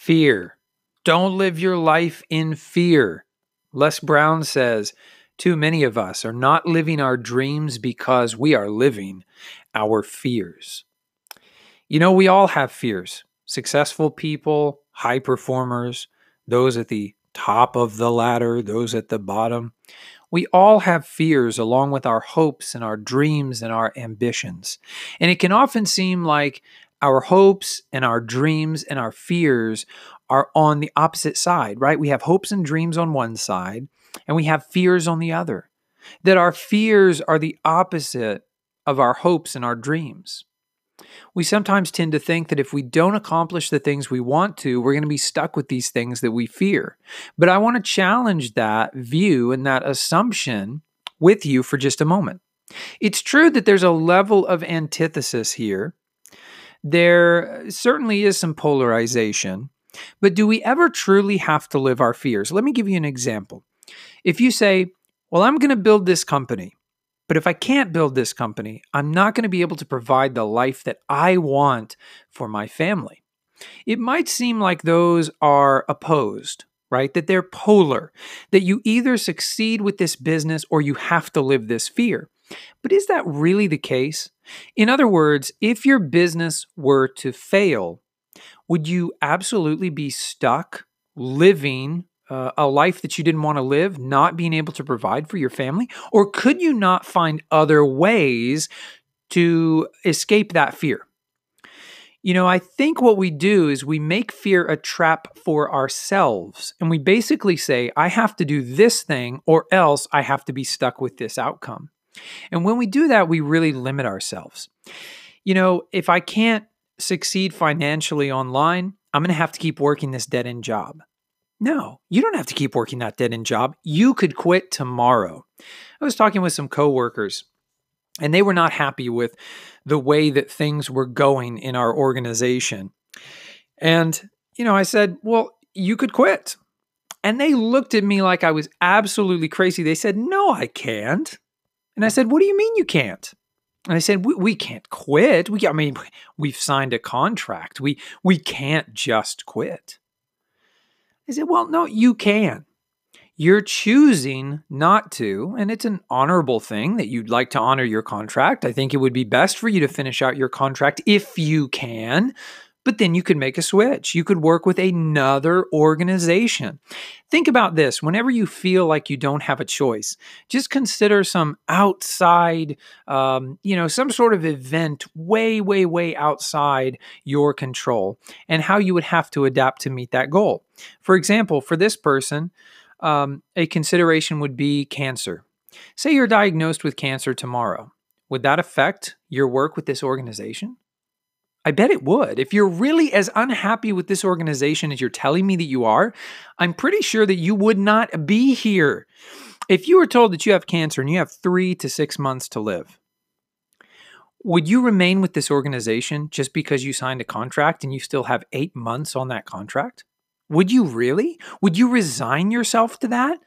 Fear. Don't live your life in fear. Les Brown says, Too many of us are not living our dreams because we are living our fears. You know, we all have fears. Successful people, high performers, those at the top of the ladder, those at the bottom. We all have fears along with our hopes and our dreams and our ambitions. And it can often seem like our hopes and our dreams and our fears are on the opposite side, right? We have hopes and dreams on one side, and we have fears on the other. That our fears are the opposite of our hopes and our dreams. We sometimes tend to think that if we don't accomplish the things we want to, we're going to be stuck with these things that we fear. But I want to challenge that view and that assumption with you for just a moment. It's true that there's a level of antithesis here. There certainly is some polarization, but do we ever truly have to live our fears? Let me give you an example. If you say, Well, I'm going to build this company, but if I can't build this company, I'm not going to be able to provide the life that I want for my family. It might seem like those are opposed, right? That they're polar, that you either succeed with this business or you have to live this fear. But is that really the case? In other words, if your business were to fail, would you absolutely be stuck living uh, a life that you didn't want to live, not being able to provide for your family? Or could you not find other ways to escape that fear? You know, I think what we do is we make fear a trap for ourselves. And we basically say, I have to do this thing or else I have to be stuck with this outcome. And when we do that, we really limit ourselves. You know, if I can't succeed financially online, I'm going to have to keep working this dead end job. No, you don't have to keep working that dead end job. You could quit tomorrow. I was talking with some coworkers and they were not happy with the way that things were going in our organization. And, you know, I said, well, you could quit. And they looked at me like I was absolutely crazy. They said, no, I can't. And I said, what do you mean you can't? And I said, we, we can't quit. We, I mean, we've signed a contract. We, we can't just quit. I said, well, no, you can. You're choosing not to, and it's an honorable thing that you'd like to honor your contract. I think it would be best for you to finish out your contract if you can, but then you could make a switch. You could work with another organization. Think about this whenever you feel like you don't have a choice, just consider some outside, um, you know, some sort of event way, way, way outside your control and how you would have to adapt to meet that goal. For example, for this person, um, a consideration would be cancer. Say you're diagnosed with cancer tomorrow. Would that affect your work with this organization? I bet it would. If you're really as unhappy with this organization as you're telling me that you are, I'm pretty sure that you would not be here. If you were told that you have cancer and you have three to six months to live, would you remain with this organization just because you signed a contract and you still have eight months on that contract? Would you really? Would you resign yourself to that?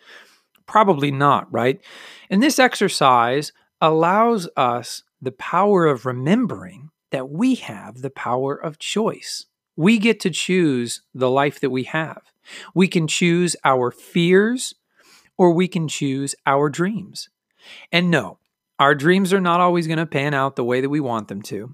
Probably not, right? And this exercise allows us the power of remembering that we have the power of choice. We get to choose the life that we have. We can choose our fears or we can choose our dreams. And no, our dreams are not always going to pan out the way that we want them to.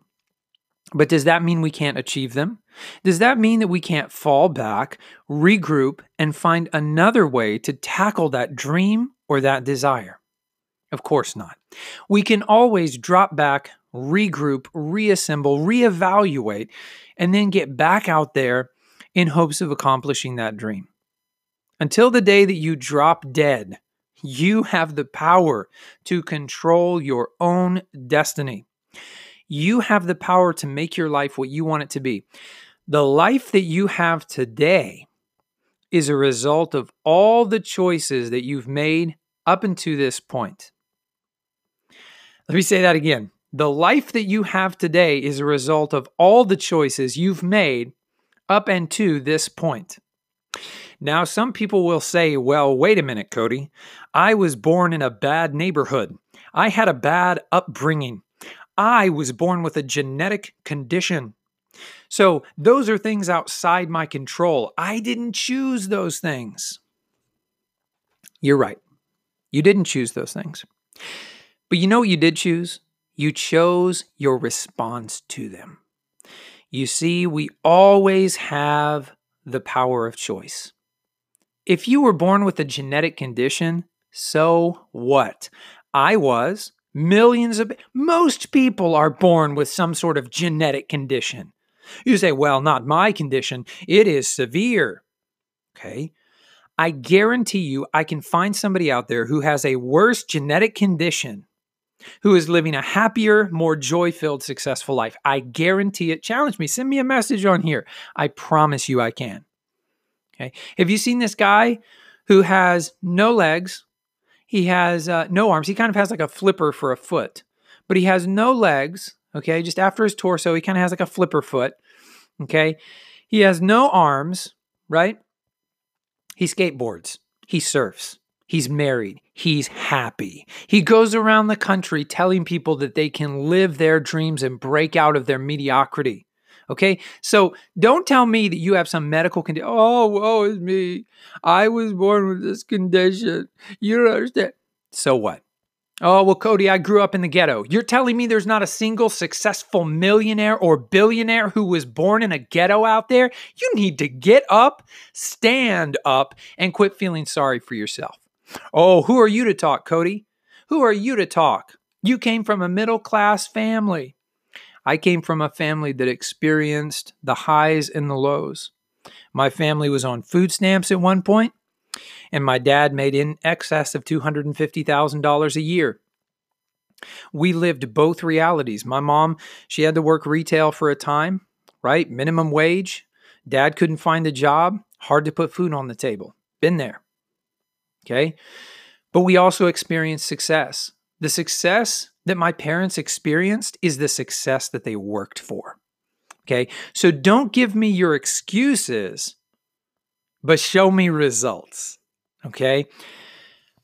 But does that mean we can't achieve them? Does that mean that we can't fall back, regroup, and find another way to tackle that dream or that desire? Of course not. We can always drop back, regroup, reassemble, reevaluate, and then get back out there in hopes of accomplishing that dream. Until the day that you drop dead, you have the power to control your own destiny. You have the power to make your life what you want it to be. The life that you have today is a result of all the choices that you've made up until this point. Let me say that again. The life that you have today is a result of all the choices you've made up and to this point. Now, some people will say, well, wait a minute, Cody. I was born in a bad neighborhood. I had a bad upbringing. I was born with a genetic condition. So, those are things outside my control. I didn't choose those things. You're right. You didn't choose those things. But you know what you did choose? You chose your response to them. You see, we always have the power of choice. If you were born with a genetic condition, so what? I was. Millions of most people are born with some sort of genetic condition. You say, well, not my condition. It is severe. Okay. I guarantee you, I can find somebody out there who has a worse genetic condition who is living a happier, more joy filled, successful life. I guarantee it. Challenge me. Send me a message on here. I promise you I can. Okay. Have you seen this guy who has no legs? He has uh, no arms. He kind of has like a flipper for a foot, but he has no legs. Okay. Just after his torso, he kind of has like a flipper foot. Okay. He has no arms, right? He skateboards, he surfs, he's married, he's happy. He goes around the country telling people that they can live their dreams and break out of their mediocrity. Okay, so don't tell me that you have some medical condition. Oh, woe is me. I was born with this condition. You don't understand. So what? Oh, well, Cody, I grew up in the ghetto. You're telling me there's not a single successful millionaire or billionaire who was born in a ghetto out there? You need to get up, stand up, and quit feeling sorry for yourself. Oh, who are you to talk, Cody? Who are you to talk? You came from a middle class family. I came from a family that experienced the highs and the lows. My family was on food stamps at one point and my dad made in excess of $250,000 a year. We lived both realities. My mom, she had to work retail for a time, right? Minimum wage. Dad couldn't find a job, hard to put food on the table. Been there. Okay. But we also experience success. The success that my parents experienced is the success that they worked for. Okay. So don't give me your excuses, but show me results. Okay.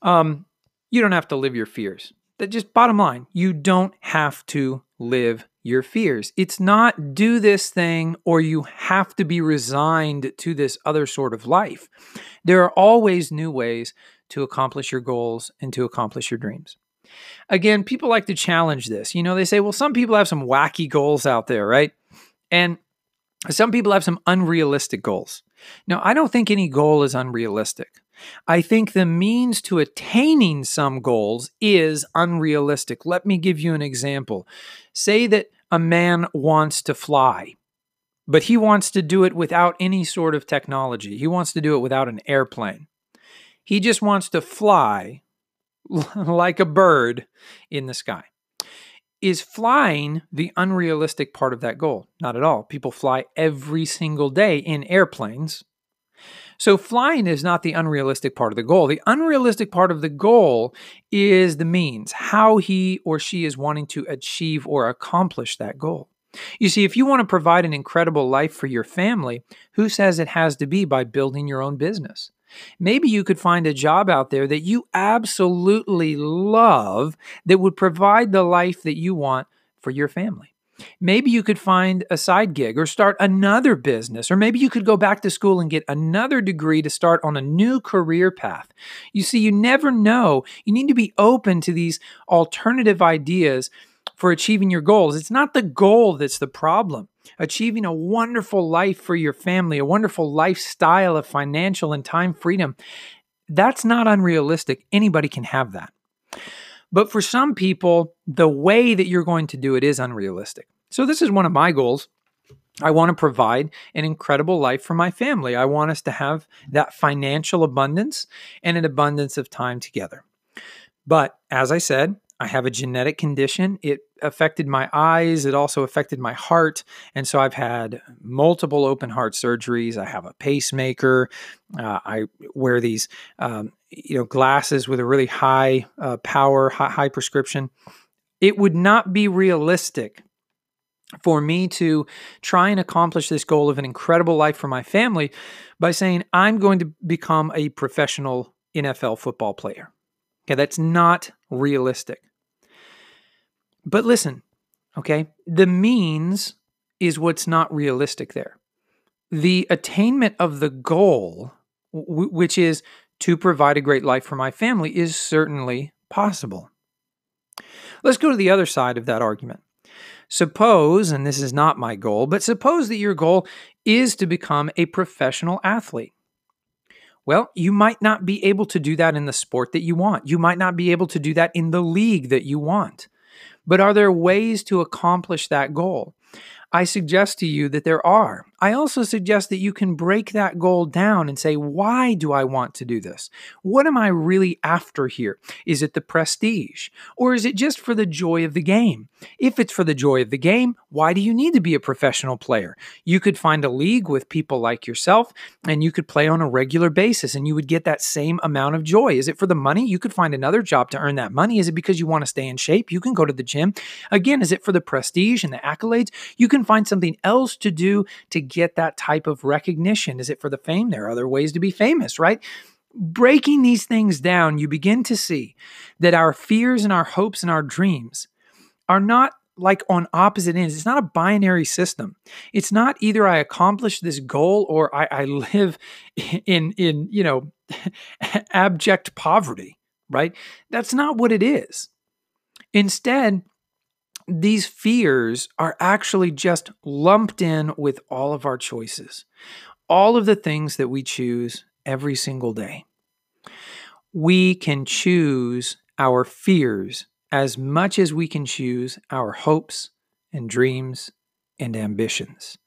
Um, you don't have to live your fears. That just bottom line, you don't have to live your fears. It's not do this thing or you have to be resigned to this other sort of life. There are always new ways to accomplish your goals and to accomplish your dreams. Again, people like to challenge this. You know, they say, well, some people have some wacky goals out there, right? And some people have some unrealistic goals. Now, I don't think any goal is unrealistic. I think the means to attaining some goals is unrealistic. Let me give you an example. Say that a man wants to fly, but he wants to do it without any sort of technology. He wants to do it without an airplane. He just wants to fly like a bird in the sky. Is flying the unrealistic part of that goal? Not at all. People fly every single day in airplanes so flying is not the unrealistic part of the goal. The unrealistic part of the goal is the means, how he or she is wanting to achieve or accomplish that goal. You see, if you want to provide an incredible life for your family, who says it has to be by building your own business? Maybe you could find a job out there that you absolutely love that would provide the life that you want for your family. Maybe you could find a side gig or start another business, or maybe you could go back to school and get another degree to start on a new career path. You see, you never know. You need to be open to these alternative ideas for achieving your goals. It's not the goal that's the problem. Achieving a wonderful life for your family, a wonderful lifestyle of financial and time freedom, that's not unrealistic. Anybody can have that. But for some people, the way that you're going to do it is unrealistic. So, this is one of my goals. I want to provide an incredible life for my family. I want us to have that financial abundance and an abundance of time together. But as I said, I have a genetic condition. It affected my eyes. It also affected my heart. And so I've had multiple open heart surgeries. I have a pacemaker. Uh, I wear these, um, you know, glasses with a really high uh, power, high, high prescription. It would not be realistic for me to try and accomplish this goal of an incredible life for my family by saying, I'm going to become a professional NFL football player. Okay, that's not realistic. But listen, okay, the means is what's not realistic there. The attainment of the goal, w- which is to provide a great life for my family, is certainly possible. Let's go to the other side of that argument. Suppose, and this is not my goal, but suppose that your goal is to become a professional athlete. Well, you might not be able to do that in the sport that you want. You might not be able to do that in the league that you want. But are there ways to accomplish that goal? I suggest to you that there are. I also suggest that you can break that goal down and say, why do I want to do this? What am I really after here? Is it the prestige? Or is it just for the joy of the game? If it's for the joy of the game, why do you need to be a professional player? You could find a league with people like yourself and you could play on a regular basis and you would get that same amount of joy. Is it for the money? You could find another job to earn that money. Is it because you want to stay in shape? You can go to the gym. Again, is it for the prestige and the accolades? You can find something else to do to get that type of recognition? Is it for the fame? There are other ways to be famous, right? Breaking these things down, you begin to see that our fears and our hopes and our dreams are not like on opposite ends. It's not a binary system. It's not either I accomplish this goal or I, I live in in you know abject poverty, right? That's not what it is. Instead, these fears are actually just lumped in with all of our choices, all of the things that we choose every single day. We can choose our fears as much as we can choose our hopes and dreams and ambitions.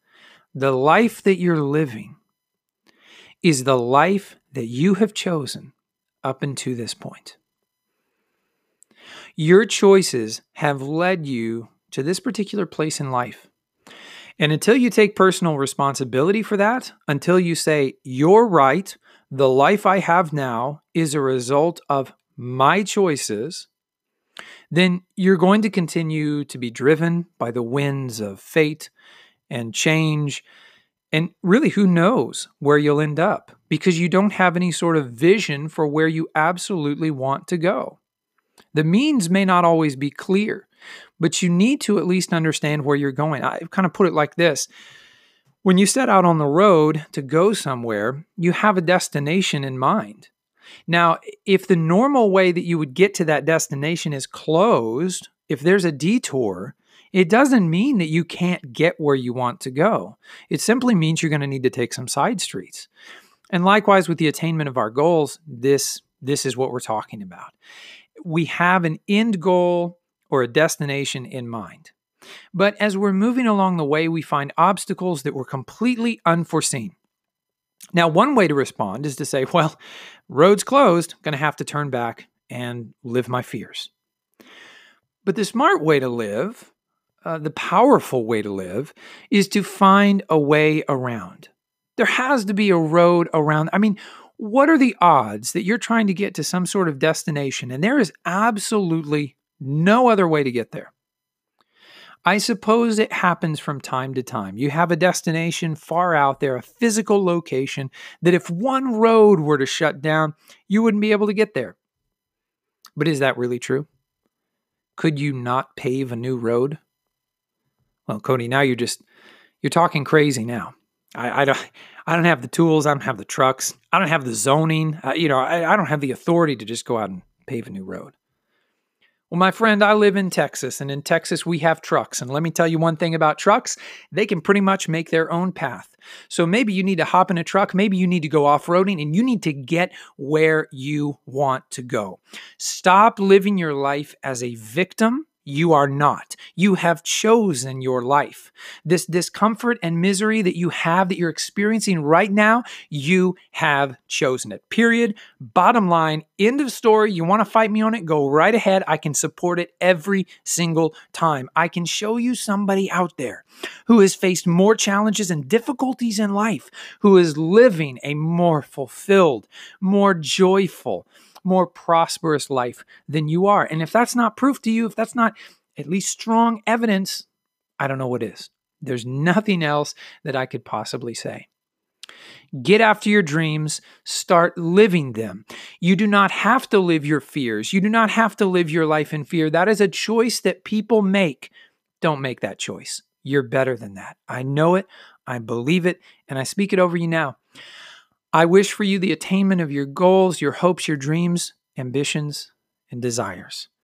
The life that you're living is the life that you have chosen up until this point. Your choices have led you to this particular place in life. And until you take personal responsibility for that, until you say, you're right, the life I have now is a result of my choices, then you're going to continue to be driven by the winds of fate and change. And really, who knows where you'll end up because you don't have any sort of vision for where you absolutely want to go. The means may not always be clear, but you need to at least understand where you're going. I kind of put it like this when you set out on the road to go somewhere, you have a destination in mind. Now, if the normal way that you would get to that destination is closed, if there's a detour, it doesn't mean that you can't get where you want to go. It simply means you're going to need to take some side streets. And likewise with the attainment of our goals, this this is what we're talking about we have an end goal or a destination in mind. But as we're moving along the way, we find obstacles that were completely unforeseen. Now, one way to respond is to say, well, road's closed, going to have to turn back and live my fears. But the smart way to live, uh, the powerful way to live, is to find a way around. There has to be a road around. I mean, what are the odds that you're trying to get to some sort of destination and there is absolutely no other way to get there? I suppose it happens from time to time. You have a destination far out there, a physical location that if one road were to shut down, you wouldn't be able to get there. But is that really true? Could you not pave a new road? Well, Cody, now you're just you're talking crazy now. I, I don't I don't have the tools. I don't have the trucks. I don't have the zoning. Uh, you know, I, I don't have the authority to just go out and pave a new road. Well, my friend, I live in Texas, and in Texas, we have trucks. And let me tell you one thing about trucks they can pretty much make their own path. So maybe you need to hop in a truck, maybe you need to go off roading, and you need to get where you want to go. Stop living your life as a victim you are not. You have chosen your life. This discomfort and misery that you have, that you're experiencing right now, you have chosen it. Period. Bottom line, end of story. You want to fight me on it? Go right ahead. I can support it every single time. I can show you somebody out there who has faced more challenges and difficulties in life, who is living a more fulfilled, more joyful, more prosperous life than you are. And if that's not proof to you, if that's not at least strong evidence, I don't know what is. There's nothing else that I could possibly say. Get after your dreams, start living them. You do not have to live your fears. You do not have to live your life in fear. That is a choice that people make. Don't make that choice. You're better than that. I know it, I believe it, and I speak it over you now. I wish for you the attainment of your goals, your hopes, your dreams, ambitions, and desires.